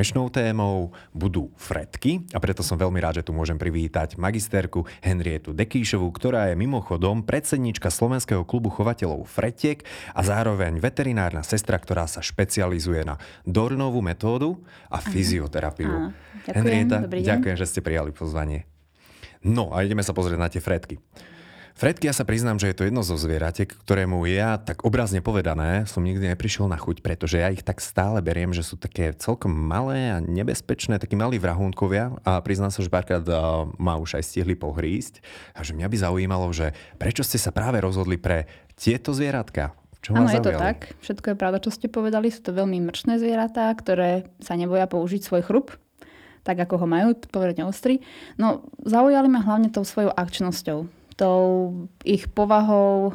Dnešnou témou budú fretky a preto som veľmi rád, že tu môžem privítať magisterku Henrietu Dekýšovú, ktorá je mimochodom predsednička Slovenského klubu chovateľov fretiek a zároveň veterinárna sestra, ktorá sa špecializuje na Dornovú metódu a fyzioterapiu. Aha. Ďakujem, Henrieta, ďakujem, že ste prijali pozvanie. No a ideme sa pozrieť na tie fretky. Fredky, ja sa priznám, že je to jedno zo zvieratek, ktorému ja, tak obrazne povedané, som nikdy neprišiel na chuť, pretože ja ich tak stále beriem, že sú také celkom malé a nebezpečné, takí malí vrahúnkovia a priznám sa, že párkrát ma už aj stihli pohrísť. A že mňa by zaujímalo, že prečo ste sa práve rozhodli pre tieto zvieratka? Čo Áno, je to tak. Všetko je pravda, čo ste povedali. Sú to veľmi mrčné zvieratá, ktoré sa neboja použiť svoj chrup tak ako ho majú, pomerne ostrý. No, zaujali ma hlavne tou svojou akčnosťou tou ich povahou,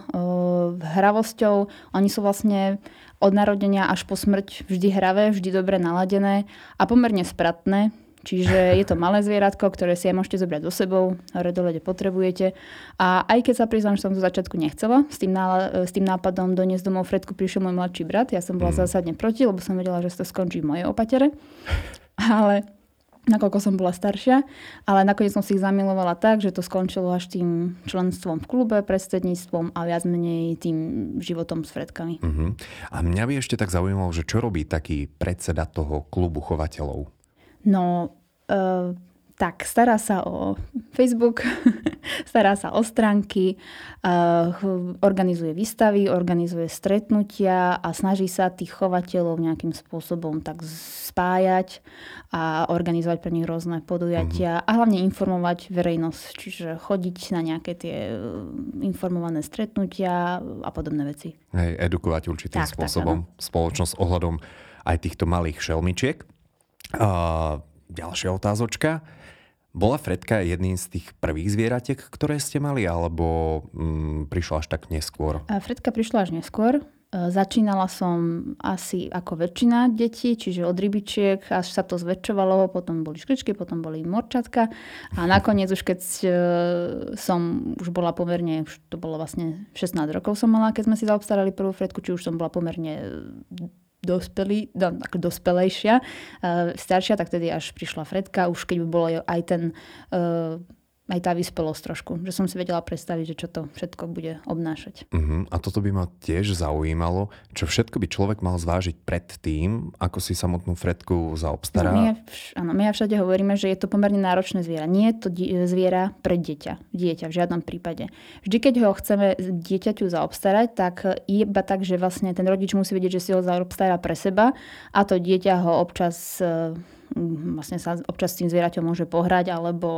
hravosťou. Oni sú vlastne od narodenia až po smrť vždy hravé, vždy dobre naladené a pomerne spratné. Čiže je to malé zvieratko, ktoré si aj môžete zobrať so sebou, hore dole, potrebujete. A aj keď sa priznám, že som to začiatku nechcela, s tým, ná, s tým nápadom doniesť domov Fredku prišiel môj mladší brat. Ja som bola mm. zásadne proti, lebo som vedela, že to skončí v mojej opatere. Ale nakoľko som bola staršia, ale nakoniec som si ich zamilovala tak, že to skončilo až tým členstvom v klube, predsedníctvom a viac menej tým životom s fredkami. Uh-huh. A mňa by ešte tak zaujímalo, že čo robí taký predseda toho klubu chovateľov? No, uh, tak stará sa o Facebook, stará sa o stránky, organizuje výstavy, organizuje stretnutia a snaží sa tých chovateľov nejakým spôsobom tak spájať a organizovať pre nich rôzne podujatia mm-hmm. a hlavne informovať verejnosť, čiže chodiť na nejaké tie e, informované stretnutia a podobné veci. Hej, edukovať určitým tak, spôsobom tak, spoločnosť ohľadom aj týchto malých šelmičiek. A ďalšia otázočka. Bola Fredka jedným z tých prvých zvieratiek, ktoré ste mali, alebo mm, prišla až tak neskôr? Fredka prišla až neskôr. E, začínala som asi ako väčšina detí, čiže od rybičiek, až sa to zväčšovalo, potom boli škričky, potom boli morčatka a nakoniec už keď e, som už bola pomerne, už to bolo vlastne 16 rokov som mala, keď sme si zaobstarali prvú Fredku, či už som bola pomerne dospelý, do, ako dospelejšia, uh, staršia, tak tedy až prišla Fredka, už keď by bolo aj ten uh, aj tá vyspelosť trošku. Že som si vedela predstaviť, že čo to všetko bude obnášať. Uh-huh. A toto by ma tiež zaujímalo, čo všetko by človek mal zvážiť pred tým, ako si samotnú Fredku zaobstará. No, my, áno, my všade hovoríme, že je to pomerne náročné zviera. Nie je to di- zviera pre dieťa. Dieťa v žiadnom prípade. Vždy, keď ho chceme dieťaťu zaobstarať, tak iba tak, že vlastne ten rodič musí vedieť, že si ho zaobstará pre seba a to dieťa ho občas vlastne sa občas s tým zvieraťom môže pohrať alebo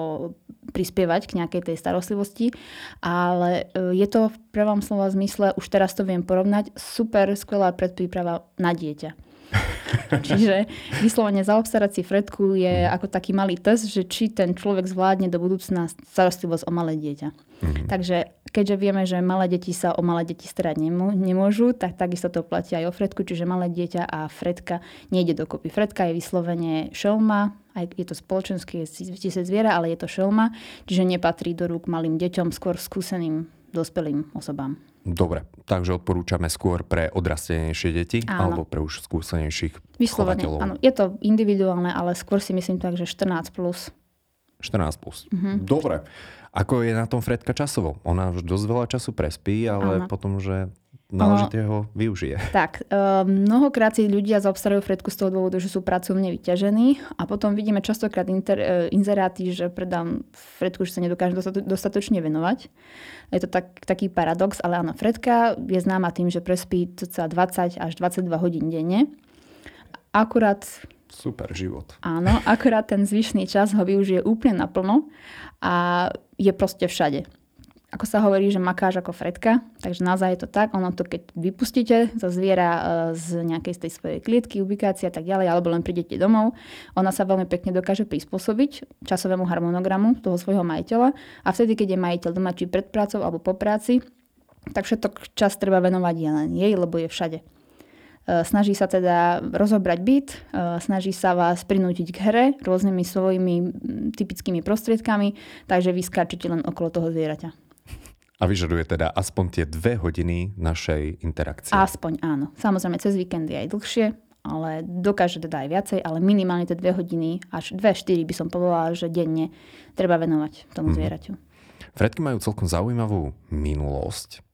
prispievať k nejakej tej starostlivosti, ale e, je to v prvom slova zmysle, už teraz to viem porovnať, super skvelá predpríprava na dieťa. Čiže vyslovene zaobstarať si Fredku je ako taký malý test, že či ten človek zvládne do budúcna starostlivosť o malé dieťa. Mm-hmm. Takže keďže vieme, že malé deti sa o malé deti starať nemôžu, tak takisto to platí aj o Fredku, čiže malé dieťa a Fredka nejde dokopy. Fredka je vyslovene šelma, aj je to spoločenské tisíc zviera, ale je to šelma, čiže nepatrí do rúk malým deťom, skôr skúseným dospelým osobám. Dobre, takže odporúčame skôr pre odrastenejšie deti áno. alebo pre už skúsenejších Vyslovene, chovateľov. áno. Je to individuálne, ale skôr si myslím tak, že 14+. Plus. 14+. Plus. Uh-huh. Dobre. Ako je na tom Fredka časovo? Ona už dosť veľa času prespí, ale áno. potom, že náležite ho využije. Tak, um, mnohokrát si ľudia zaobstarajú Fredku z toho dôvodu, že sú pracovne vyťažení a potom vidíme častokrát inter, uh, inzeráty, že predám Fredku, že sa nedokážem dostatočne venovať. Je to tak, taký paradox, ale áno, Fredka je známa tým, že prespí cca 20 až 22 hodín denne. Akurát Super život. Áno, akurát ten zvyšný čas ho využije úplne naplno a je proste všade ako sa hovorí, že makáš ako fredka, takže naozaj je to tak, ono to keď vypustíte za zviera e, z nejakej z tej svojej klietky, ubikácie a tak ďalej, alebo len prídete domov, ona sa veľmi pekne dokáže prispôsobiť časovému harmonogramu toho svojho majiteľa a vtedy, keď je majiteľ doma či pred prácou alebo po práci, tak všetok čas treba venovať len jej, lebo je všade. snaží sa teda rozobrať byt, snaží sa vás prinútiť k hre rôznymi svojimi typickými prostriedkami, takže vy skáčete len okolo toho zvieraťa. A vyžaduje teda aspoň tie dve hodiny našej interakcie. Aspoň áno. Samozrejme, cez víkendy aj dlhšie, ale dokáže teda aj viacej, ale minimálne tie dve hodiny, až dve, štyri by som povedala, že denne treba venovať tomu mm-hmm. zvieraťu. Fredky majú celkom zaujímavú minulosť.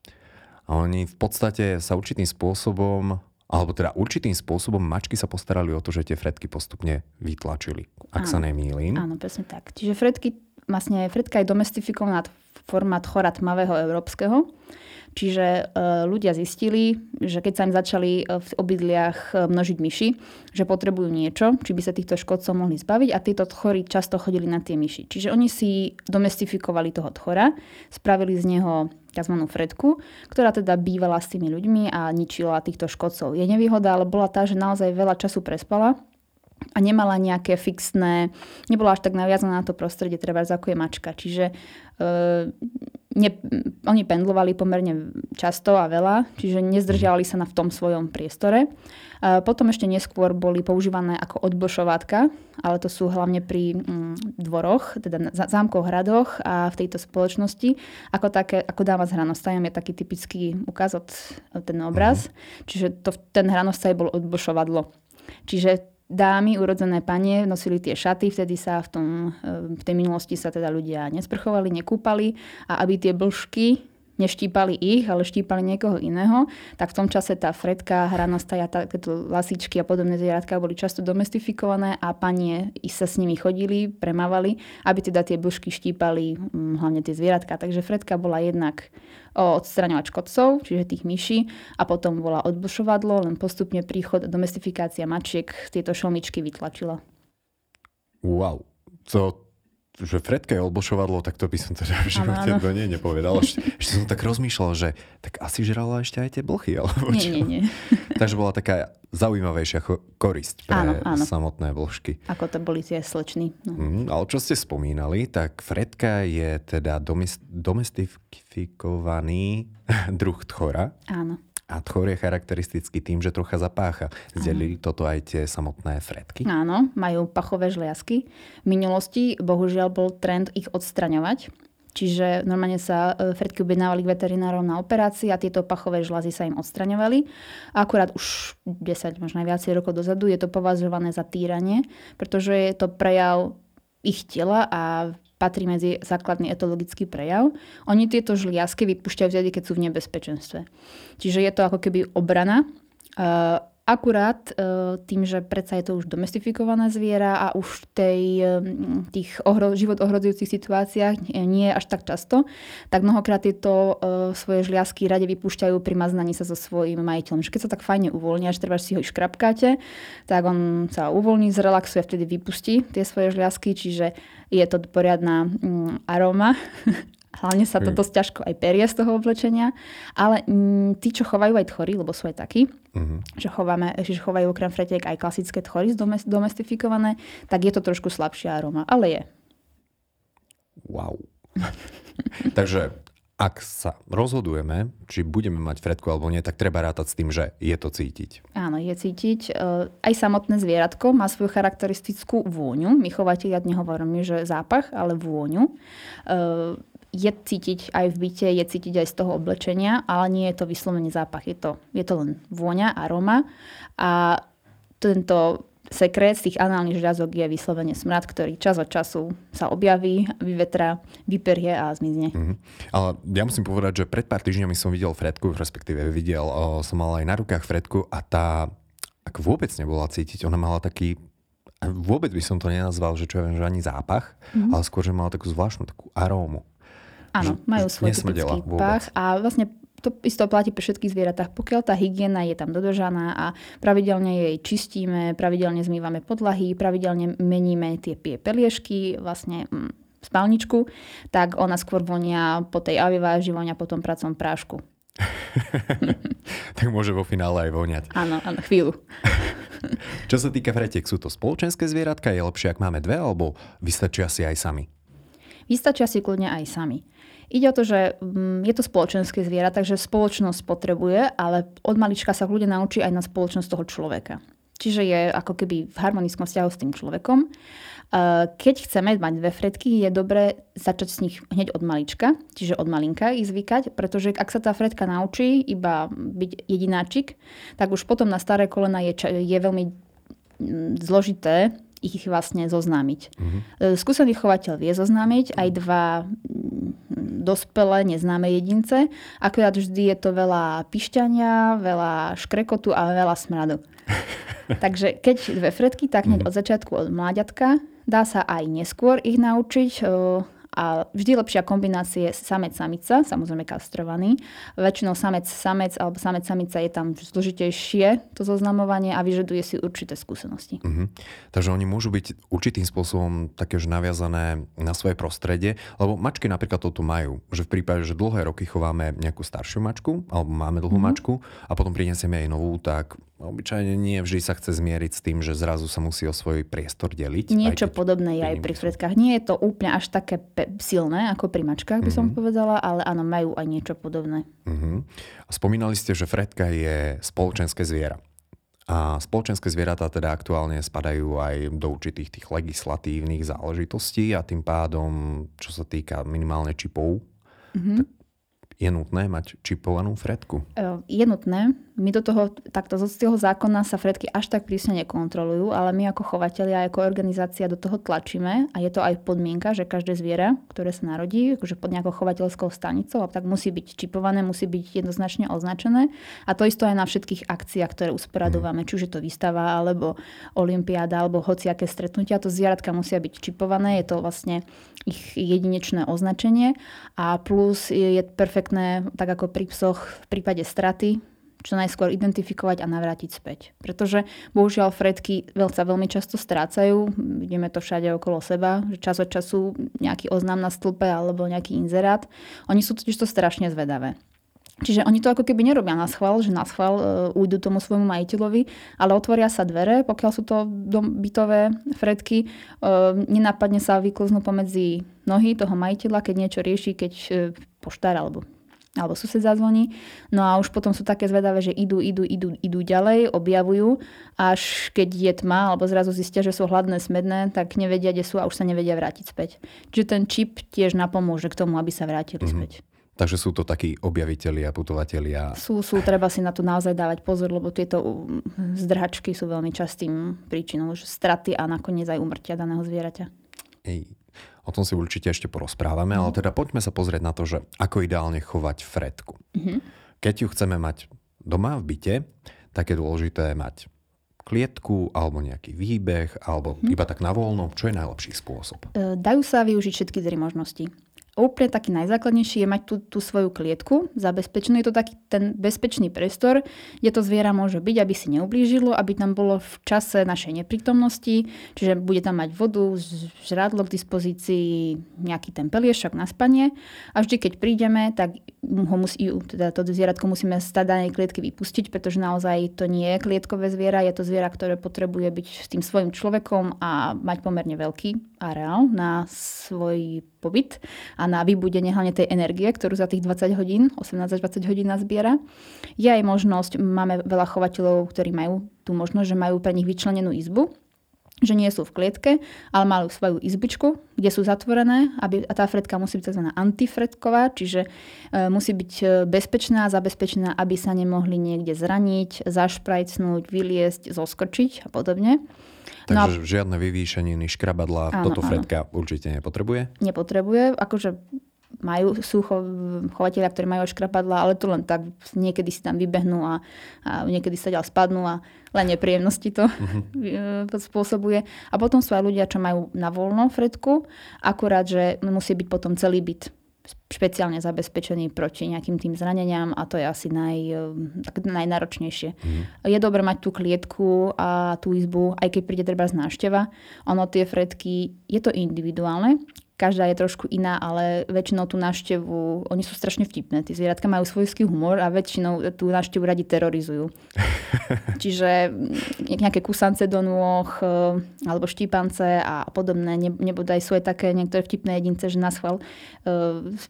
A oni v podstate sa určitým spôsobom, alebo teda určitým spôsobom mačky sa postarali o to, že tie Fredky postupne vytlačili, ak áno, sa nemýlim. Áno, presne tak. Čiže Fredky, vlastne Fredka je domestifikovaná formát chora tmavého európskeho. Čiže e, ľudia zistili, že keď sa im začali e, v obydliach e, množiť myši, že potrebujú niečo, či by sa týchto škodcov mohli zbaviť a tieto tchory často chodili na tie myši. Čiže oni si domestifikovali toho tchora, spravili z neho tzv. fredku, ktorá teda bývala s tými ľuďmi a ničila týchto škodcov. Je nevýhoda, ale bola tá, že naozaj veľa času prespala a nemala nejaké fixné, nebola až tak naviazaná na to prostredie, treba ako je mačka. Čiže e, ne, oni pendlovali pomerne často a veľa, čiže nezdržiavali sa na v tom svojom priestore. E, potom ešte neskôr boli používané ako odblšovátka, ale to sú hlavne pri mm, dvoroch, teda na zámkoch, hradoch a v tejto spoločnosti. Ako, také, ako dáma s hranostajom je taký typický ukaz od ten obraz. Uh-huh. Čiže to, ten hranostaj bol odblšovadlo. Čiže dámy, urodzené panie, nosili tie šaty, vtedy sa v, tom, v tej minulosti sa teda ľudia nesprchovali, nekúpali. A aby tie blžky neštípali ich, ale štípali niekoho iného, tak v tom čase tá fredka, hranostaja, takéto lasičky a podobné zvieratka boli často domestifikované a panie sa s nimi chodili, premávali, aby teda tie blžky štípali hm, hlavne tie zvieratka. Takže fredka bola jednak odstraňovať škodcov, čiže tých myší a potom bola odblšovadlo, len postupne príchod a domestifikácia mačiek tieto šelmičky vytlačila. Wow, to že Fredka je odbošovadlo, tak to by som teda v živote do nej nepovedal. Ešte, ešte som tak rozmýšľal, že tak asi žrala ešte aj tie blchy. Alebo nie, nie, nie. Takže bola taká zaujímavejšia korisť pre áno, áno. samotné vlžky. Ako to boli tie slečny. No. Mm, ale čo ste spomínali, tak Fredka je teda domestifikovaný druh tchora. Áno. A tchor je charakteristický tým, že trocha zapácha. Zdelili toto aj tie samotné fredky? Áno, majú pachové žliasky. V minulosti bohužiaľ bol trend ich odstraňovať. Čiže normálne sa e, fredky objednávali k veterinárom na operácii a tieto pachové žlazy sa im odstraňovali. A akurát už 10, možno aj viacej rokov dozadu je to považované za týranie, pretože je to prejav ich tela a patrí medzi základný etologický prejav. Oni tieto žliasky vypúšťajú vtedy, keď sú v nebezpečenstve. Čiže je to ako keby obrana. Akurát e, tým, že predsa je to už domestifikované zviera a už v tej, e, tých ohro, život ohrozujúcich situáciách nie je až tak často, tak mnohokrát tieto e, svoje žliasky rade vypúšťajú pri maznaní sa so svojím majiteľom. Že keď sa tak fajne uvoľnia, že treba si ho škrapkáte, tak on sa uvoľní, zrelaxuje a vtedy vypustí tie svoje žliasky, čiže je to poriadna mm, aroma Hlavne sa to mm. dosť ťažko aj perie z toho oblečenia, ale m, mm, tí, čo chovajú aj tchory, lebo sú aj takí, mm-hmm. že, chováme, že chovajú okrem fretiek aj klasické tchory domestifikované, tak je to trošku slabšia aroma, ale je. Wow. Takže ak sa rozhodujeme, či budeme mať fredku alebo nie, tak treba rátať s tým, že je to cítiť. Áno, je cítiť. E, aj samotné zvieratko má svoju charakteristickú vôňu. My chovateľia nehovoríme, že zápach, ale vôňu e, je cítiť aj v byte, je cítiť aj z toho oblečenia, ale nie je to vyslovene zápach. Je to, je to len vôňa, aroma a tento sekret z tých análnych žľazok je vyslovene smrad, ktorý čas od času sa objaví, vyvetra, vyperie a zmizne. Mm-hmm. Ale ja musím povedať, že pred pár týždňami som videl Fredku, respektíve videl, o, som mal aj na rukách Fredku a tá ak vôbec nebola cítiť, ona mala taký vôbec by som to nenazval, že čo ja viem, že ani zápach, mm-hmm. ale skôr, že mala takú zvláštnu takú arómu. Áno, majú svoj typický pach a vlastne to isto platí pre všetkých zvieratách. Pokiaľ tá hygiena je tam dodržaná a pravidelne jej čistíme, pravidelne zmývame podlahy, pravidelne meníme tie peliešky, vlastne mm, spálničku, tak ona skôr vonia po tej aviváži, vonia po tom pracom prášku. tak môže vo finále aj voniať. Áno, áno, chvíľu. Čo sa týka fretiek, sú to spoločenské zvieratka? Je lepšie, ak máme dve, alebo vystačia si aj sami? Vystačia si kľudne aj sami. Ide o to, že mm, je to spoločenské zviera, takže spoločnosť potrebuje, ale od malička sa ľudia naučí aj na spoločnosť toho človeka. Čiže je ako keby v harmonickom vzťahu s tým človekom. Keď chceme mať dve fredky, je dobré začať s nich hneď od malička, čiže od malinka ich zvykať, pretože ak sa tá fredka naučí iba byť jedináčik, tak už potom na staré kolena je, je veľmi mm, zložité ich vlastne zoznámiť. Uh-huh. Skúsený chovateľ vie zoznámiť aj dva mm, dospelé, neznáme jedince. Akurát vždy je to veľa pišťania, veľa škrekotu a veľa smradu. Takže keď dve fredky, tak hneď uh-huh. od začiatku od mláďatka. Dá sa aj neskôr ich naučiť a vždy lepšia kombinácia je samec-samica, samozrejme kastrovaný. Väčšinou samec-samec alebo samec-samica je tam zložitejšie to zoznamovanie a vyžaduje si určité skúsenosti. Uh-huh. Takže oni môžu byť určitým spôsobom takéž naviazané na svoje prostredie, lebo mačky napríklad to tu majú, že v prípade, že dlhé roky chováme nejakú staršiu mačku alebo máme dlhú uh-huh. mačku a potom prinesieme jej novú, tak Obyčajne nie vždy sa chce zmieriť s tým, že zrazu sa musí o svoj priestor deliť. Niečo podobné je aj pri fretkách. Nie je to úplne až také pe- silné ako pri mačkách, by mm-hmm. som mhm. povedala, ale áno, majú aj niečo podobné. Mm-hmm. Spomínali ste, že fretka je spoločenské zviera. A spoločenské zvieratá teda aktuálne spadajú aj do určitých tých legislatívnych záležitostí a tým pádom, čo sa týka minimálne čipov, mm-hmm. tak je nutné mať čipovanú fretku? Je nutné. My do toho, takto z toho zákona sa fretky až tak prísne nekontrolujú, ale my ako chovateľia, ako organizácia do toho tlačíme a je to aj podmienka, že každé zviera, ktoré sa narodí, akože pod nejakou chovateľskou stanicou, tak musí byť čipované, musí byť jednoznačne označené. A to isto aj na všetkých akciách, ktoré usporadovame, mm. či už je to výstava, alebo olimpiáda, alebo hociaké stretnutia. To zvieratka musia byť čipované, je to vlastne ich jedinečné označenie a plus je perfektné potrebné, tak ako pri psoch, v prípade straty, čo najskôr identifikovať a navrátiť späť. Pretože bohužiaľ fredky sa veľmi často strácajú, vidíme to všade okolo seba, že čas od času nejaký oznám na stĺpe alebo nejaký inzerát. Oni sú totiž to strašne zvedavé. Čiže oni to ako keby nerobia na schvál, že na schvál uh, ujdu tomu svojmu majiteľovi, ale otvoria sa dvere, pokiaľ sú to bytové fredky, uh, nenápadne sa vyklznú pomedzi nohy toho majiteľa, keď niečo rieši, keď uh, poštár alebo alebo sused zazvoní. No a už potom sú také zvedavé, že idú, idú, idú, idú ďalej, objavujú, až keď je tma, alebo zrazu zistia, že sú hladné, smedné, tak nevedia, kde sú a už sa nevedia vrátiť späť. Čiže ten čip tiež napomôže k tomu, aby sa vrátili mm-hmm. späť. Takže sú to takí objavitelia, putovatelia. Sú, sú, treba si na to naozaj dávať pozor, lebo tieto zdrhačky sú veľmi častým príčinou že straty a nakoniec aj umrtia daného zvieraťa. Ej, O tom si určite ešte porozprávame, ale mhm. teda poďme sa pozrieť na to, že ako ideálne chovať fretku. Mm-hmm. Keď ju chceme mať doma v byte, tak je dôležité mať klietku alebo nejaký výbeh alebo hmm. iba tak na voľno, čo je najlepší spôsob? E, dajú sa využiť všetky tri možnosti. Úplne taký najzákladnejší je mať tú, tú svoju klietku zabezpečenú. Je to taký ten bezpečný priestor, kde to zviera môže byť, aby si neublížilo, aby tam bolo v čase našej neprítomnosti, čiže bude tam mať vodu, žrádlo k dispozícii, nejaký ten peliešok na spanie. A vždy, keď prídeme, tak ho musí, teda to zvieratko musíme z danej klietky vypustiť, pretože naozaj to nie je klietkové zviera, je to zviera, ktoré potrebuje byť s tým svojim človekom a mať pomerne veľký areál na svoj pobyt na vybudenie hlavne tej energie, ktorú za tých 20 hodín, 18 až 20 hodín nazbiera. Je aj možnosť, máme veľa chovateľov, ktorí majú tú možnosť, že majú pre nich vyčlenenú izbu, že nie sú v klietke, ale majú svoju izbičku, kde sú zatvorené aby, a tá fredka musí byť tzv. antifredková, čiže e, musí byť e, bezpečná, zabezpečená, aby sa nemohli niekde zraniť, zašprajcnúť, vyliesť, zoskočiť a podobne. Takže no, žiadne vyvýšeniny, škrabadla, áno, toto Fredka áno. určite nepotrebuje? Nepotrebuje, akože majú, sú cho, chovateľia, ktorí majú škrapadla, ale to len tak niekedy si tam vybehnú a, a niekedy sa ďal spadnú a len nepríjemnosti to uh-huh. spôsobuje. A potom sú aj ľudia, čo majú na voľno fredku, akurát, že musí byť potom celý byt špeciálne zabezpečený proti nejakým tým zraneniam a to je asi naj, tak najnáročnejšie. Mm. Je dobré mať tú klietku a tú izbu, aj keď príde treba z návšteva. Ono tie fredky, je to individuálne. Každá je trošku iná, ale väčšinou tú návštevu, oni sú strašne vtipné. Tí zvieratka majú svojský humor a väčšinou tú návštevu radi terorizujú. Čiže mm, nejaké kusance do nôh e, alebo štípance a podobné. Nebodaj sú aj také niektoré vtipné jedince, že na schvál e,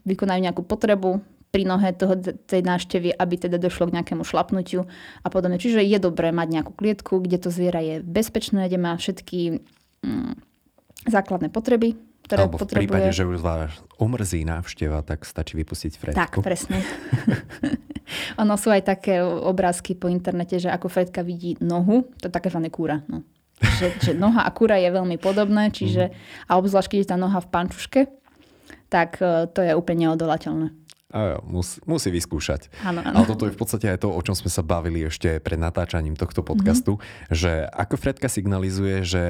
vykonajú nejakú potrebu, pri nohe toho, tej návštevy, aby teda došlo k nejakému šlapnutiu a podobne. Čiže je dobré mať nejakú klietku, kde to zviera je bezpečné, kde má všetky mm, základné potreby, ktoré Alebo v potrebuje. prípade, že už vás omrzí návšteva, tak stačí vypustiť Fredku. Tak, presne. ono sú aj také obrázky po internete, že ako Fredka vidí nohu, to je také fané kúra. No. Že, že noha a kúra je veľmi podobné, čiže, mm. a obzvlášť, keď je tá noha v pančuške, tak e, to je úplne neodolateľné. A jo, musí, musí vyskúšať. Áno, áno. Ale toto je v podstate aj to, o čom sme sa bavili ešte pred natáčaním tohto podcastu, mm-hmm. že ako Fredka signalizuje, že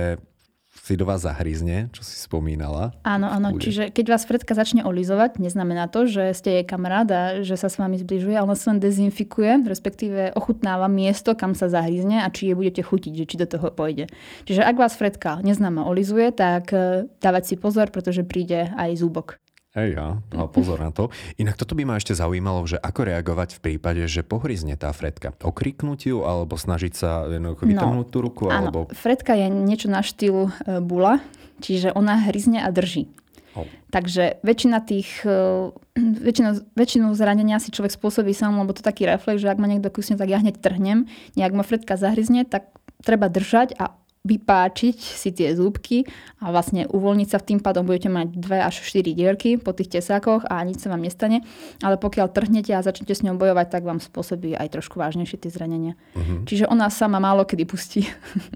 si do vás zahryzne, čo si spomínala. Áno, áno. Čiže keď vás Fredka začne olizovať, neznamená to, že ste jej kamarát a že sa s vami zbližuje, ale sa len dezinfikuje, respektíve ochutnáva miesto, kam sa zahryzne a či je budete chutiť, že či do toho pôjde. Čiže ak vás Fredka neznáma olizuje, tak eh, dávať si pozor, pretože príde aj zúbok. Hej, ja, no pozor na to. Inak toto by ma ešte zaujímalo, že ako reagovať v prípade, že pohryzne tá Fredka. Okriknúť ju, alebo snažiť sa jednoducho vytrhnúť no, tú ruku? Áno, alebo... Fredka je niečo na štýlu e, bula, čiže ona hryzne a drží. Oh. Takže väčšina tých, e, väčšinu, väčšinu zranenia si človek spôsobí sám, lebo to taký reflex, že ak ma niekto kusne, tak ja hneď trhnem. Nejak ma Fredka zahryzne, tak treba držať a vypáčiť si tie zúbky a vlastne uvoľniť sa v tým pádom budete mať 2 až 4 dierky po tých tesákoch a nič sa vám nestane. Ale pokiaľ trhnete a začnete s ňou bojovať, tak vám spôsobí aj trošku vážnejšie tie zranenia. Uh-huh. Čiže ona sama málo kedy pustí.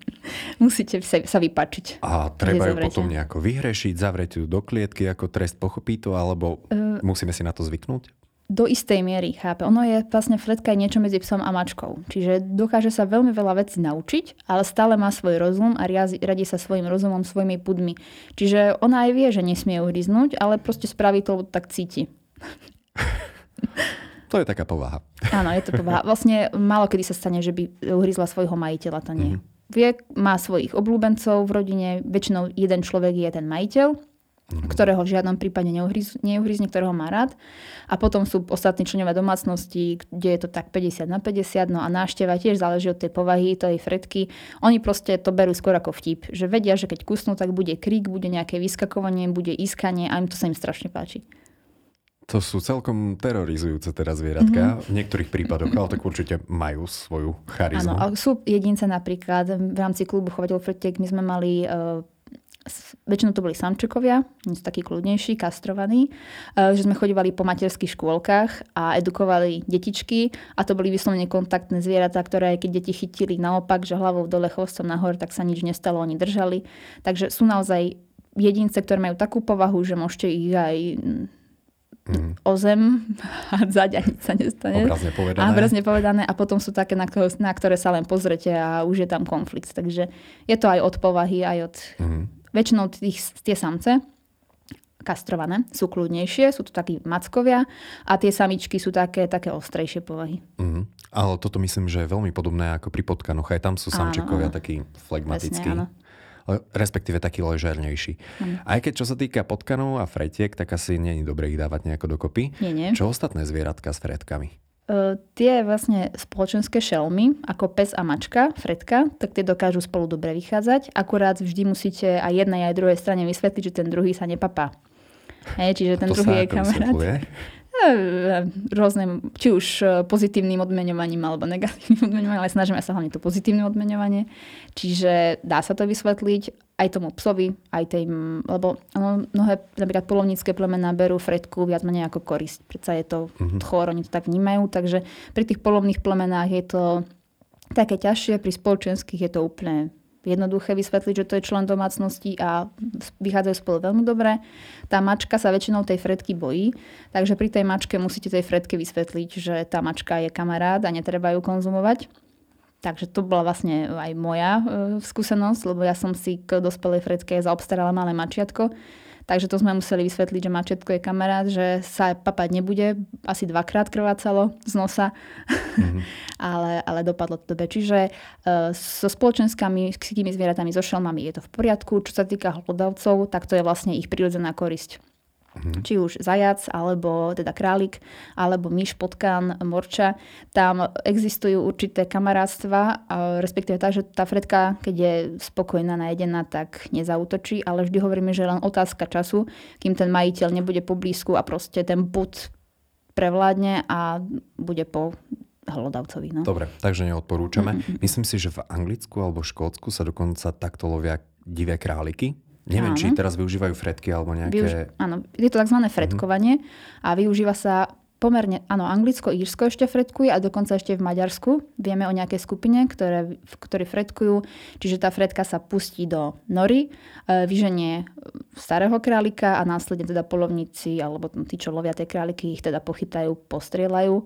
Musíte sa, vypáčiť. A treba ju potom nejako vyhrešiť, zavrieť ju do klietky ako trest, pochopí to, alebo uh, musíme si na to zvyknúť? Do istej miery chápe. Ono je vlastne Fredka je niečo medzi psom a mačkou. Čiže dokáže sa veľmi veľa vecí naučiť, ale stále má svoj rozum a radí sa svojim rozumom, svojimi pudmi. Čiže ona aj vie, že nesmie uhryznúť, ale proste spraví to, tak cíti. To je taká povaha. Áno, je to povaha. Vlastne málo kedy sa stane, že by uhryzla svojho majiteľa, to nie. Mm-hmm. Vie, má svojich obľúbencov v rodine, väčšinou jeden človek je ten majiteľ mm-hmm. ktorého v žiadnom prípade neuhryzne, ktorého má rád. A potom sú ostatní členovia domácnosti, kde je to tak 50 na 50, no a návšteva tiež záleží od tej povahy, tej fredky. Oni proste to berú skôr ako vtip, že vedia, že keď kusnú, tak bude krik, bude nejaké vyskakovanie, bude iskanie a im to sa im strašne páči. To sú celkom terorizujúce teraz zvieratka mm-hmm. v niektorých prípadoch, ale tak určite majú svoju charizmu. Áno, ale sú jedince napríklad, v rámci klubu Chovateľ Fretiek my sme mali uh, väčšinou to boli samčekovia, sú takí kľudnejší, kastrovaní, e, že sme chodívali po materských škôlkach a edukovali detičky a to boli vyslovene kontaktné zvieratá, ktoré keď deti chytili naopak, že hlavou dole, chvostom nahor, tak sa nič nestalo, oni držali. Takže sú naozaj jedince, ktoré majú takú povahu, že môžete ich aj mm. o zem hádzať a nič sa nestane. Obrazne povedané. A obrazne povedané. A potom sú také, na ktoré, na ktoré sa len pozrete a už je tam konflikt. Takže je to aj od povahy, aj od mm väčšinou tých, tie samce kastrované, sú kľudnejšie, sú to takí mackovia a tie samičky sú také, také ostrejšie povahy. Mm-hmm. Ale toto myslím, že je veľmi podobné ako pri potkanoch. Aj tam sú samčekovia takí flegmatickí. Presne, áno respektíve taký ležernejší. Mm. Aj keď čo sa týka potkanov a fretiek, tak asi nie je dobré ich dávať nejako dokopy. Nie, nie. Čo ostatné zvieratka s fretkami? Uh, tie vlastne spoločenské šelmy, ako pes a mačka, fredka, tak tie dokážu spolu dobre vychádzať. Akurát vždy musíte aj jednej aj druhej strane vysvetliť, že ten druhý sa nepapá. Hej, čiže ten to druhý je kamarát. Rôzne, či už e, pozitívnym odmeňovaním alebo negatívnym odmeňovaním, ale snažíme sa hlavne to pozitívne odmeňovanie. Čiže dá sa to vysvetliť aj tomu psovi, aj tej, lebo ono, mnohé napríklad polovnícke plemená berú fredku viac menej ako korisť. Predsa je to mm-hmm. chor, oni to tak vnímajú, takže pri tých polovných plemenách je to také ťažšie, pri spoločenských je to úplne jednoduché vysvetliť, že to je člen domácnosti a vychádzajú spolu veľmi dobre. Tá mačka sa väčšinou tej fredky bojí, takže pri tej mačke musíte tej fredke vysvetliť, že tá mačka je kamarát a netreba ju konzumovať. Takže to bola vlastne aj moja e, skúsenosť, lebo ja som si k dospelej fredke zaobstarala malé mačiatko. Takže to sme museli vysvetliť, že mačetko je kamarát, že sa papať nebude, asi dvakrát krvácalo z nosa, mm-hmm. ale, ale dopadlo to dobre. Čiže uh, so spoločenskými zvieratami, so šelmami je to v poriadku. Čo sa týka hlodavcov, tak to je vlastne ich prirodzená korisť. Mm-hmm. Či už zajac, alebo teda králik, alebo myš, potkan, morča. Tam existujú určité kamarátstva, respektíve tak, že tá fredka, keď je spokojná, najedená, tak nezautočí, ale vždy hovoríme, že len otázka času, kým ten majiteľ nebude poblízku a proste ten bud prevládne a bude po hlodavcovi. No. Dobre, takže neodporúčame. Mm-hmm. Myslím si, že v Anglicku alebo Škótsku sa dokonca takto lovia divé králiky. Neviem, áno. či teraz využívajú fretky alebo nejaké... Využ... Áno, je to tzv. fretkovanie mm-hmm. a využíva sa pomerne, áno, Anglicko, Írsko ešte fretkuje a dokonca ešte v Maďarsku. Vieme o nejakej skupine, ktoré, ktorí fretkujú, čiže tá fretka sa pustí do nory, e, vyženie starého králika a následne teda polovníci alebo tí, čo lovia tie králiky, ich teda pochytajú, postrieľajú. E,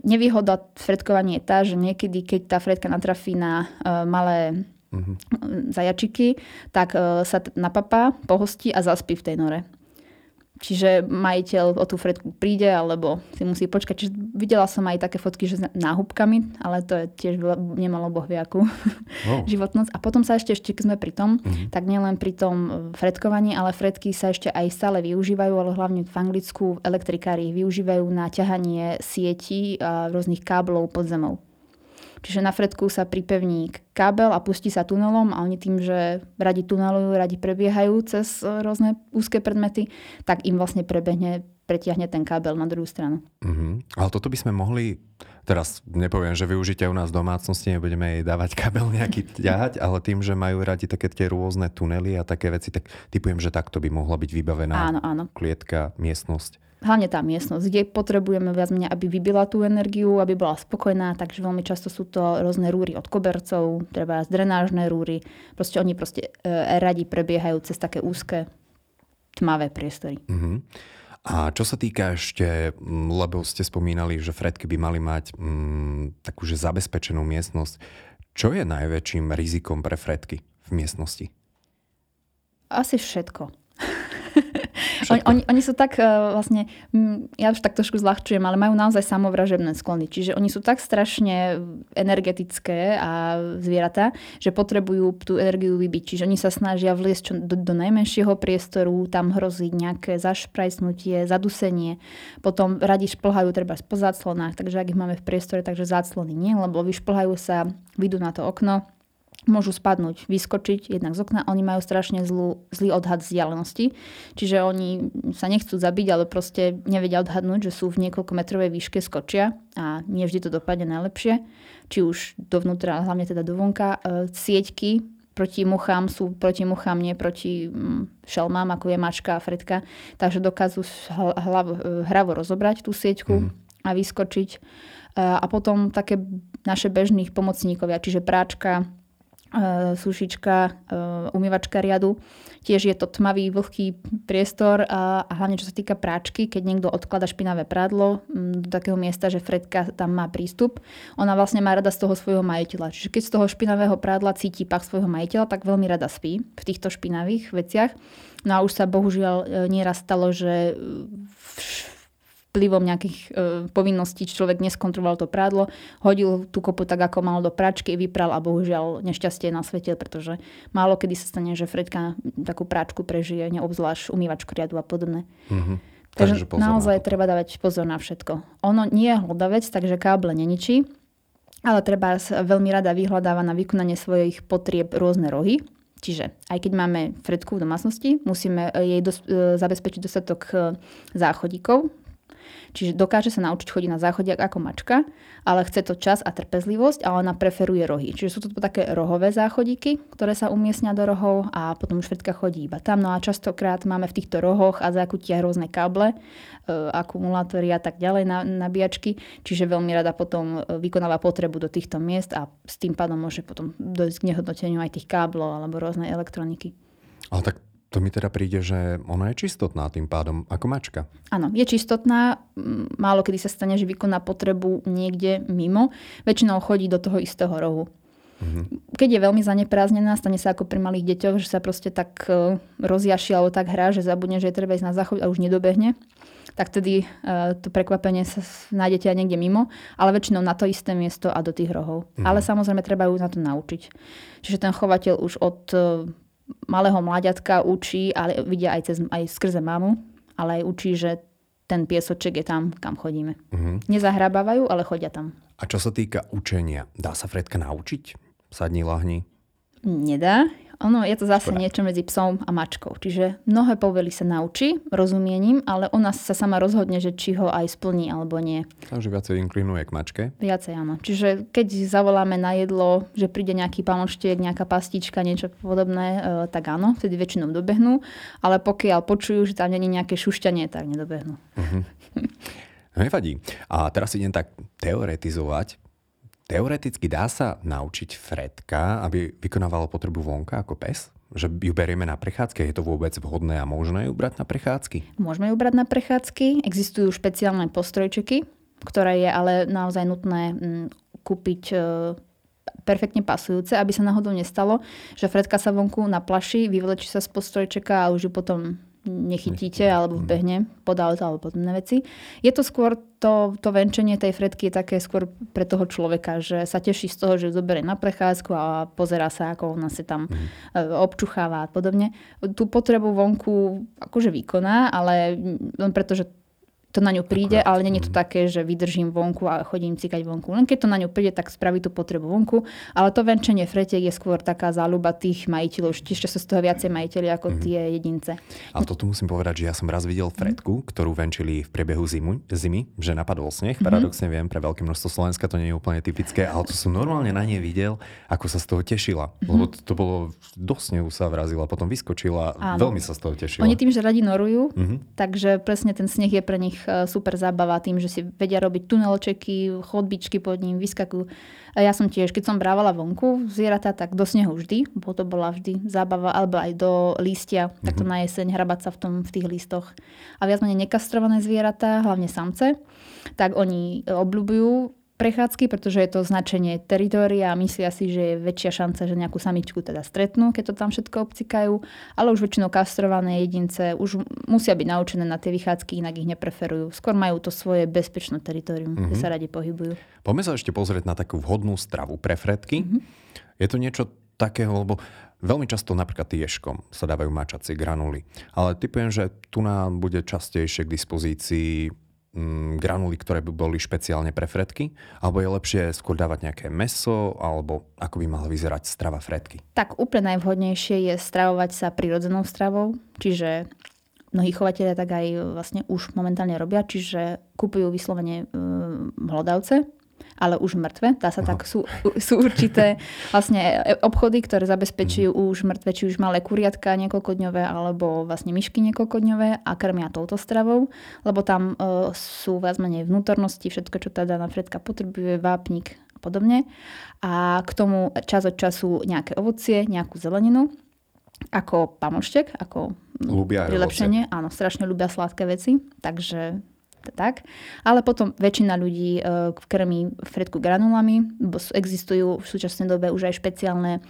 nevýhoda fretkovania je tá, že niekedy, keď tá fretka natrafí na e, malé mm-hmm. zajačiky, tak uh, sa napapá, pohostí a zaspí v tej nore. Čiže majiteľ o tú fredku príde, alebo si musí počkať. Čiže videla som aj také fotky, že s náhubkami, ale to je tiež nemalo bohviaku oh. životnosť. A potom sa ešte, ešte keď sme pri tom, mm-hmm. tak nielen pri tom e, fredkovaní, ale fredky sa ešte aj stále využívajú, ale hlavne v Anglicku elektrikári využívajú na ťahanie sietí a rôznych káblov pod zemou. Čiže na fretku sa pripevní kábel a pustí sa tunelom a oni tým, že radi tunelujú, radi prebiehajú cez e, rôzne úzke predmety, tak im vlastne prebehne, pretiahne ten kábel na druhú stranu. Mm-hmm. Ale toto by sme mohli, teraz nepoviem, že využite u nás v domácnosti, nebudeme jej dávať kábel nejaký ťahať, ale tým, že majú radi také tie rôzne tunely a také veci, tak typujem, že takto by mohla byť vybavená áno, áno. klietka, miestnosť hlavne tá miestnosť, kde potrebujeme viac menej, aby vybila tú energiu, aby bola spokojná, takže veľmi často sú to rôzne rúry od kobercov, treba drenážne rúry. Proste oni proste e, radi prebiehajú cez také úzke tmavé priestory. Uh-huh. A čo sa týka ešte, lebo ste spomínali, že fredky by mali mať mm, takúže zabezpečenú miestnosť, čo je najväčším rizikom pre fredky v miestnosti? Asi všetko. Oni, oni, oni sú tak uh, vlastne, ja už tak trošku zľahčujem, ale majú naozaj samovražebné sklony. Čiže oni sú tak strašne energetické a zvieratá, že potrebujú tú energiu vybiť. Čiže oni sa snažia vliesť čo, do, do najmenšieho priestoru, tam hrozí nejaké zašprajsnutie, zadusenie. Potom radi šplhajú treba po záclonách, takže ak ich máme v priestore, takže záclony nie, lebo vyšplhajú sa, vyjdú na to okno, môžu spadnúť, vyskočiť jednak z okna. Oni majú strašne zlú, zlý odhad vzdialenosti, čiže oni sa nechcú zabiť, ale proste nevedia odhadnúť, že sú v niekoľko metrovej výške, skočia a nie vždy to dopadne najlepšie. Či už dovnútra, hlavne teda dovonka. E, sieťky proti muchám sú proti muchám, nie proti mm, šelmám, ako je mačka a fredka. Takže dokážu e, hravo rozobrať tú sieťku mm. a vyskočiť. E, a potom také naše bežných pomocníkovia, čiže práčka, sušička, e, umývačka riadu. Tiež je to tmavý, vlhký priestor a, a hlavne čo sa týka práčky, keď niekto odklada špinavé prádlo do takého miesta, že Fredka tam má prístup, ona vlastne má rada z toho svojho majiteľa. Čiže keď z toho špinavého prádla cíti pach svojho majiteľa, tak veľmi rada spí v týchto špinavých veciach. No a už sa bohužiaľ e, nieraz stalo, že vplyvom nejakých e, povinností človek neskontroloval to prádlo, hodil tú kopu tak, ako mal do práčky, vypral a bohužiaľ nešťastie na svete, pretože málo kedy sa stane, že Fredka takú práčku prežije, neobzvlášť umývačku riadu a podobne. Mm-hmm. Takže, takže naozaj na treba dávať pozor na všetko. Ono nie je hlodavec, takže káble neničí, ale treba veľmi rada vyhľadáva na vykonanie svojich potrieb rôzne rohy, Čiže aj keď máme Fredku v domácnosti, musíme jej dos- e, zabezpečiť dostatok e, záchodíkov, Čiže dokáže sa naučiť chodiť na záchodiak ako mačka, ale chce to čas a trpezlivosť a ona preferuje rohy. Čiže sú to také rohové záchodíky, ktoré sa umiestnia do rohov a potom už všetka chodí iba tam. No a častokrát máme v týchto rohoch a zákutiach rôzne káble, e, akumulátory a tak ďalej, na, nabíjačky. Čiže veľmi rada potom e, vykonáva potrebu do týchto miest a s tým pádom môže potom dojsť k nehodnoteniu aj tých káblov alebo rôznej elektroniky. Ale tak to mi teda príde, že ona je čistotná tým pádom, ako mačka. Áno, je čistotná. Málo kedy sa stane, že vykoná potrebu niekde mimo. Väčšinou chodí do toho istého rohu. Mm-hmm. Keď je veľmi zaneprázdnená, stane sa ako pri malých deťoch, že sa proste tak uh, rozjaší alebo tak hrá, že zabudne, že je treba ísť na záchod a už nedobehne tak tedy uh, to prekvapenie sa nájdete aj niekde mimo, ale väčšinou na to isté miesto a do tých rohov. Mm. Ale samozrejme treba ju na to naučiť. Čiže ten chovateľ už od uh, malého mláďatka učí, ale vidia aj, cez, aj skrze mamu, ale aj učí, že ten piesoček je tam, kam chodíme. Mm-hmm. Nezahrabávajú, ale chodia tam. A čo sa týka učenia, dá sa Fredka naučiť? Sadni, lahni? Nedá. Ono je to zase Škoda. niečo medzi psom a mačkou. Čiže mnohé povely sa naučí rozumiením, ale ona sa sama rozhodne, že či ho aj splní alebo nie. Takže viacej inklinuje k mačke? Viacej áno. Čiže keď zavoláme na jedlo, že príde nejaký pamoštiek, nejaká pastička, niečo podobné, e, tak áno, vtedy väčšinou dobehnú. Ale pokiaľ počujú, že tam není nejaké šušťanie, tak nedobehnú. Uh-huh. No nevadí. A teraz idem tak teoretizovať. Teoreticky dá sa naučiť Fredka, aby vykonávalo potrebu vonka ako pes? Že ju berieme na prechádzky? Je to vôbec vhodné a možné ju brať na prechádzky? Môžeme ju brať na prechádzky. Existujú špeciálne postrojčeky, ktoré je ale naozaj nutné mm, kúpiť e, perfektne pasujúce, aby sa náhodou nestalo, že Fredka sa vonku naplaší, vyvlečí sa z postrojčeka a už ju potom nechytíte alebo vbehne pod auto alebo podobné veci. Je to skôr to, to venčenie tej fredky je také skôr pre toho človeka, že sa teší z toho, že ju zoberie na prechádzku a pozera sa, ako ona sa tam mm. občucháva a podobne. Tú potrebu vonku akože vykoná, ale len preto, že to na ňu príde, Akurát. ale nie je to mhm. také, že vydržím vonku a chodím cikať vonku. Len keď to na ňu príde, tak spraví tú potrebu vonku. Ale to venčenie fretiek je skôr taká záľuba tých majiteľov. Tiež sú z toho viacej majiteľi ako mm-hmm. tie jedince. Ale toto musím povedať, že ja som raz videl fretku, ktorú venčili v priebehu zimu, zimy, že napadol sneh. Mm-hmm. Paradoxne viem, pre veľké množstvo Slovenska to nie je úplne typické, ale to som normálne na nej videl, ako sa z toho tešila. Mm-hmm. Lebo to, to bolo dosť snehu sa vrazila, potom vyskočila, Áno. veľmi sa z toho tešila. Oni tým, že radi norujú, mm-hmm. takže presne ten sneh je pre nich super zábava tým, že si vedia robiť tunelčeky, chodbičky pod ním, vyskakujú. Ja som tiež, keď som brávala vonku zvieratá, tak do snehu vždy, bo to bola vždy zábava, alebo aj do lístia, mm-hmm. takto na jeseň hrabať sa v, tom, v tých listoch. A viac menej nekastrované zvieratá, hlavne samce, tak oni obľúbujú prechádzky, pretože je to značenie teritória a myslia si, že je väčšia šanca, že nejakú samičku teda stretnú, keď to tam všetko obcikajú, ale už väčšinou kastrované jedince už musia byť naučené na tie vychádzky, inak ich nepreferujú. Skôr majú to svoje bezpečné teritorium, mm-hmm. kde mhm. sa radi pohybujú. Poďme sa ešte pozrieť na takú vhodnú stravu pre fredky. Mm-hmm. Je to niečo takého, lebo Veľmi často napríklad tieškom sa dávajú mačacie granuly. Ale typujem, že tu nám bude častejšie k dispozícii mm, granuly, ktoré by boli špeciálne pre fretky? Alebo je lepšie skôr dávať nejaké meso? Alebo ako by mala vyzerať strava fretky? Tak úplne najvhodnejšie je stravovať sa prirodzenou stravou. Čiže mnohí chovateľia tak aj vlastne už momentálne robia, čiže kupujú vyslovene um, hlodavce, ale už mŕtve. Dá sa Aha. tak, sú, sú určité vlastne obchody, ktoré zabezpečujú mm. už mŕtve, či už malé kuriatka niekoľkodňové, alebo vlastne myšky niekoľkodňové a krmia touto stravou, lebo tam uh, sú viac menej vnútornosti, všetko, čo teda na Fredka potrebuje, vápnik a podobne. A k tomu čas od času nejaké ovocie, nejakú zeleninu, ako pamoštek, ako ľubia prilepšenie. Áno, strašne ľubia sladké veci, takže tak. Ale potom väčšina ľudí uh, krmí fredku granulami, existujú v súčasnej dobe už aj špeciálne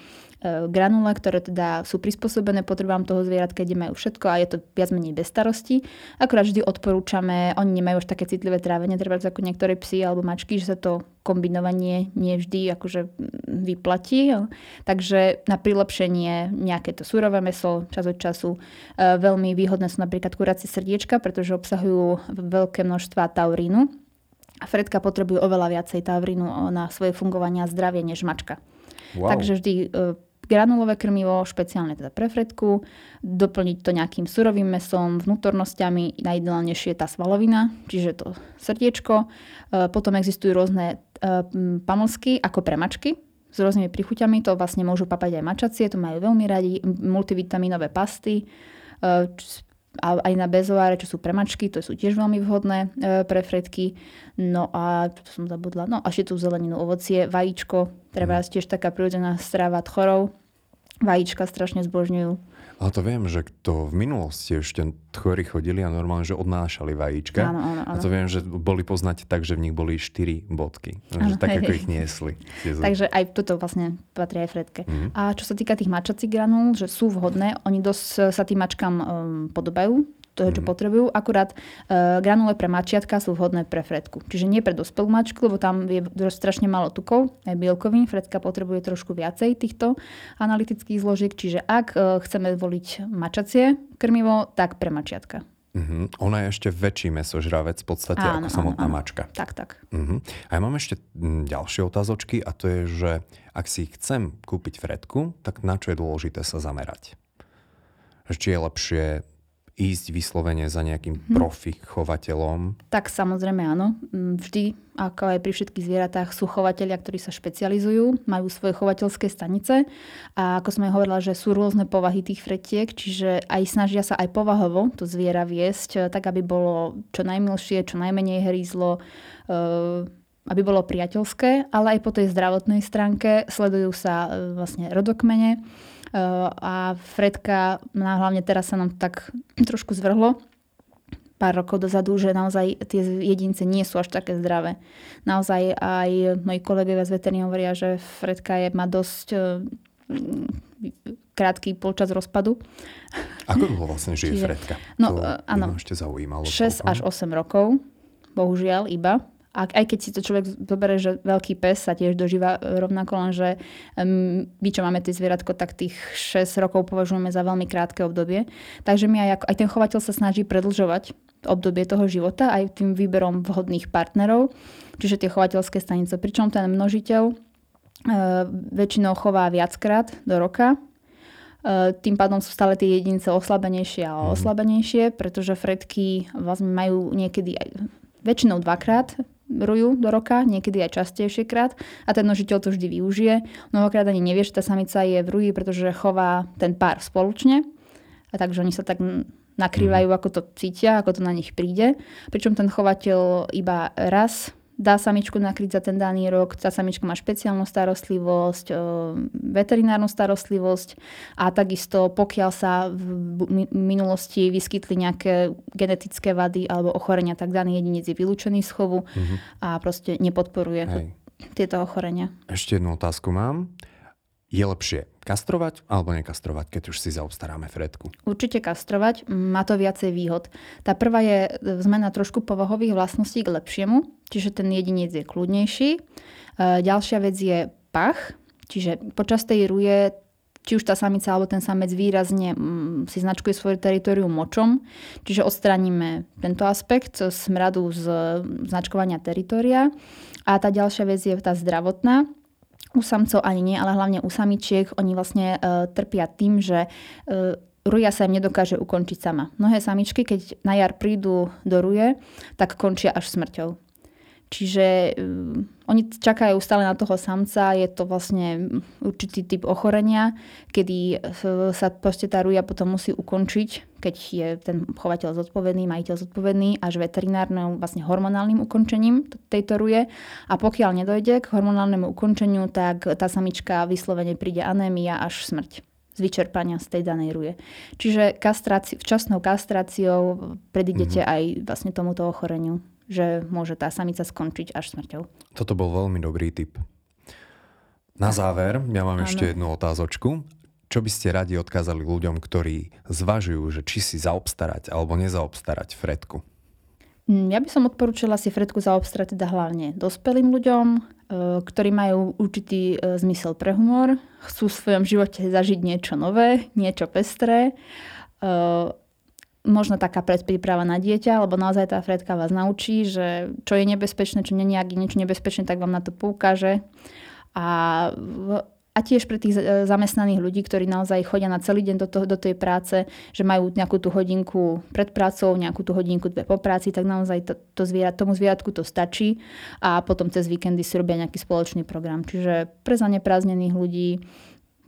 granule, ktoré teda sú prispôsobené potrebám toho zvieratka, kde majú všetko a je to viac menej bez starosti. Akorát vždy odporúčame, oni nemajú už také citlivé trávenie, treba ako niektoré psy alebo mačky, že sa to kombinovanie nie vždy akože vyplatí. Takže na prilepšenie nejaké to surové meso čas od času. E, veľmi výhodné sú napríklad kuracie srdiečka, pretože obsahujú veľké množstva taurínu. A Fredka potrebujú oveľa viacej taurínu na svoje fungovanie a zdravie než mačka. Wow. Takže vždy e, granulové krmivo, špeciálne teda pre fredku, doplniť to nejakým surovým mesom, vnútornosťami, najideálnejšie je tá svalovina, čiže to srdiečko. E, potom existujú rôzne e, pamlsky ako pre mačky, s rôznymi prichuťami, to vlastne môžu papať aj mačacie, to majú veľmi radi, multivitaminové pasty, e, a aj na bezoáre, čo sú premačky, to sú tiež veľmi vhodné pre fredky. No a čo som zabudla, no a tú zeleninu, ovocie, vajíčko, treba mm. tiež taká prirodzená strava tchorov, vajíčka strašne zbožňujú. Ale to viem, že to v minulosti ešte tchory chodili a normálne, že odnášali vajíčka. Áno, áno, áno. A to viem, že boli poznať tak, že v nich boli 4 bodky. Áno, že tak, hej, ako ich niesli. Takže aj toto vlastne patrí aj fredke. Mm-hmm. A čo sa týka tých mačacích granul, že sú vhodné, oni dosť sa tým mačkám um, podobajú, toho, čo mm. potrebujú. Akurát uh, granule pre mačiatka sú vhodné pre fredku. Čiže nie pre dospelú mačku, lebo tam je strašne málo tukov, aj bielkovín. Fredka potrebuje trošku viacej týchto analytických zložiek. Čiže ak uh, chceme voliť mačacie krmivo, tak pre mačiatka. Uh-huh. Ona je ešte väčší mesožravec v podstate áno, ako samotná áno, mačka. Tak, tak. Uh-huh. A ja mám ešte ďalšie otázočky a to je, že ak si chcem kúpiť fredku, tak na čo je dôležité sa zamerať? Či je lepšie ísť vyslovene za nejakým hmm. profi chovateľom? Tak samozrejme áno. Mm, vždy, ako aj pri všetkých zvieratách, sú chovateľia, ktorí sa špecializujú, majú svoje chovateľské stanice a ako som aj hovorila, že sú rôzne povahy tých fretiek, čiže aj snažia sa aj povahovo to zviera viesť, eh, tak aby bolo čo najmilšie, čo najmenej hrízlo, eh, aby bolo priateľské, ale aj po tej zdravotnej stránke sledujú sa eh, vlastne rodokmene, a Fredka, hlavne teraz sa nám tak trošku zvrhlo, pár rokov dozadu, že naozaj tie jedince nie sú až také zdravé. Naozaj aj moji kolegovia z veteriny hovoria, že Fredka je, má dosť e, krátky polčas rozpadu. Ako dlho vlastne žije Čiže, Fredka? No, to áno, ešte zaujímalo. 6 až 8 rokov, bohužiaľ iba. A aj keď si to človek zoberie, že veľký pes sa tiež dožíva rovnako, lenže um, my, čo máme tie zvieratko, tak tých 6 rokov považujeme za veľmi krátke obdobie. Takže my aj, ako, aj ten chovateľ sa snaží predlžovať obdobie toho života aj tým výberom vhodných partnerov, čiže tie chovateľské stanice. Pričom ten množiteľ uh, väčšinou chová viackrát do roka, e, tým pádom sú stále tie jedince oslabenejšie a mhm. oslabenejšie, pretože fredky vlastne majú niekedy aj väčšinou dvakrát rujú do roka, niekedy aj častejšie krát a ten nožiteľ to vždy využije. Mnohokrát ani nevie, že tá samica je v ruji, pretože chová ten pár spoločne a takže oni sa tak nakrývajú, mhm. ako to cítia, ako to na nich príde. Pričom ten chovateľ iba raz dá samičku nakryť za ten daný rok. Tá samička má špeciálnu starostlivosť, veterinárnu starostlivosť a takisto pokiaľ sa v minulosti vyskytli nejaké genetické vady alebo ochorenia, tak daný jedinec je vylúčený z chovu mm-hmm. a proste nepodporuje Hej. tieto ochorenia. Ešte jednu otázku mám. Je lepšie kastrovať alebo nekastrovať, keď už si zaobstaráme fredku? Určite kastrovať, má to viacej výhod. Tá prvá je zmena trošku povahových vlastností k lepšiemu, čiže ten jedinec je kľudnejší. E, ďalšia vec je pach, čiže počas tej ruje či už tá samica alebo ten samec výrazne mm, si značkuje svoje teritorium močom, čiže odstraníme tento aspekt smradu z značkovania teritoria. A tá ďalšia vec je tá zdravotná, u samcov ani nie, ale hlavne u samičiek, oni vlastne uh, trpia tým, že uh, ruja sa im nedokáže ukončiť sama. Mnohé samičky, keď na jar prídu do ruje, tak končia až smrťou. Čiže um, oni čakajú stále na toho samca, je to vlastne určitý typ ochorenia, kedy uh, sa proste tá ruja potom musí ukončiť, keď je ten chovateľ zodpovedný, majiteľ zodpovedný, až veterinárnym vlastne hormonálnym ukončením tejto ruje. A pokiaľ nedojde k hormonálnemu ukončeniu, tak tá samička vyslovene príde anémia až smrť z vyčerpania z tej danej ruje. Čiže kastráci- včasnou kastráciou predídete mm-hmm. aj vlastne tomuto ochoreniu že môže tá samica skončiť až smrťou. Toto bol veľmi dobrý tip. Na záver, ja mám ano. ešte jednu otázočku. Čo by ste radi odkázali ľuďom, ktorí zvažujú, že či si zaobstarať alebo nezaobstarať fredku? Mm, ja by som odporúčala si fredku zaobstarať teda hlavne dospelým ľuďom, e, ktorí majú určitý e, zmysel pre humor, chcú v svojom živote zažiť niečo nové, niečo pestré e, možno taká predpríprava na dieťa, lebo naozaj tá Fredka vás naučí, že čo je nebezpečné, čo nie je niečo nebezpečné, tak vám na to poukáže. A, a tiež pre tých zamestnaných ľudí, ktorí naozaj chodia na celý deň do, toho, do tej práce, že majú nejakú tú hodinku pred prácou, nejakú tú hodinku dve po práci, tak naozaj to, to zvierat, tomu zvieratku to stačí a potom cez víkendy si robia nejaký spoločný program. Čiže pre zaneprázdnených ľudí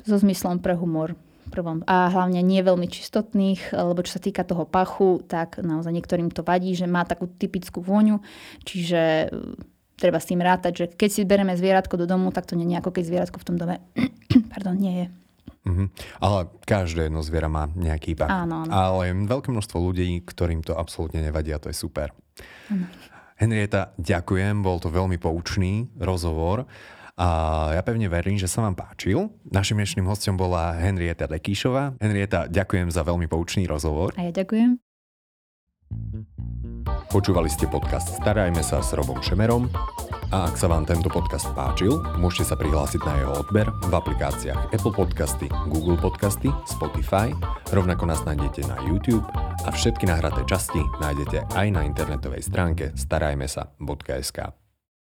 so zmyslom pre humor prvom. A hlavne nie veľmi čistotných, lebo čo sa týka toho pachu, tak naozaj niektorým to vadí, že má takú typickú vôňu, čiže e, treba s tým rátať, že keď si bereme zvieratko do domu, tak to nie je ako keď zvieratko v tom dome pardon, nie je. Mm-hmm. Ale každé jedno zviera má nejaký iba. Áno, áno. Ale veľké množstvo ľudí, ktorým to absolútne nevadí a to je super. Áno. Henrieta, ďakujem, bol to veľmi poučný rozhovor. A ja pevne verím, že sa vám páčil. Našim dnešným hostom bola Henrieta Dekíšová. Henrieta, ďakujem za veľmi poučný rozhovor. A ja ďakujem. Počúvali ste podcast Starajme sa s Robom Šemerom a ak sa vám tento podcast páčil, môžete sa prihlásiť na jeho odber v aplikáciách Apple Podcasty, Google Podcasty, Spotify, rovnako nás nájdete na YouTube a všetky nahraté časti nájdete aj na internetovej stránke starajmesa.sk.